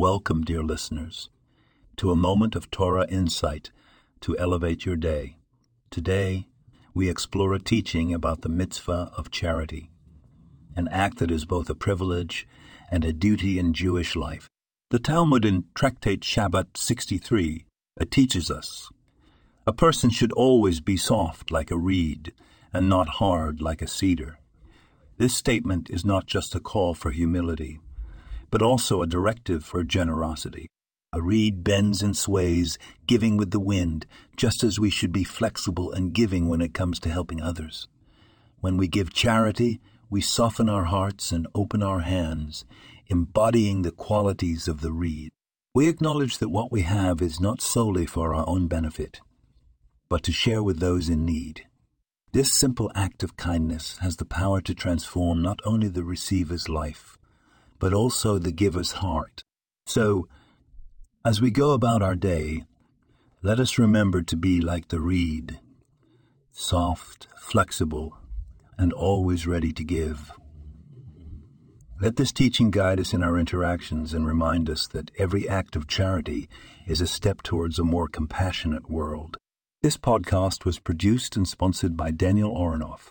Welcome, dear listeners, to a moment of Torah insight to elevate your day. Today, we explore a teaching about the mitzvah of charity, an act that is both a privilege and a duty in Jewish life. The Talmud in Tractate Shabbat 63 uh, teaches us a person should always be soft like a reed and not hard like a cedar. This statement is not just a call for humility, but also a directive for generosity. A reed bends and sways, giving with the wind, just as we should be flexible and giving when it comes to helping others. When we give charity, we soften our hearts and open our hands, embodying the qualities of the reed. We acknowledge that what we have is not solely for our own benefit, but to share with those in need. This simple act of kindness has the power to transform not only the receiver's life, but also the giver's heart. So, as we go about our day, let us remember to be like the reed, soft, flexible, and always ready to give. Let this teaching guide us in our interactions and remind us that every act of charity is a step towards a more compassionate world. This podcast was produced and sponsored by Daniel Oronoff.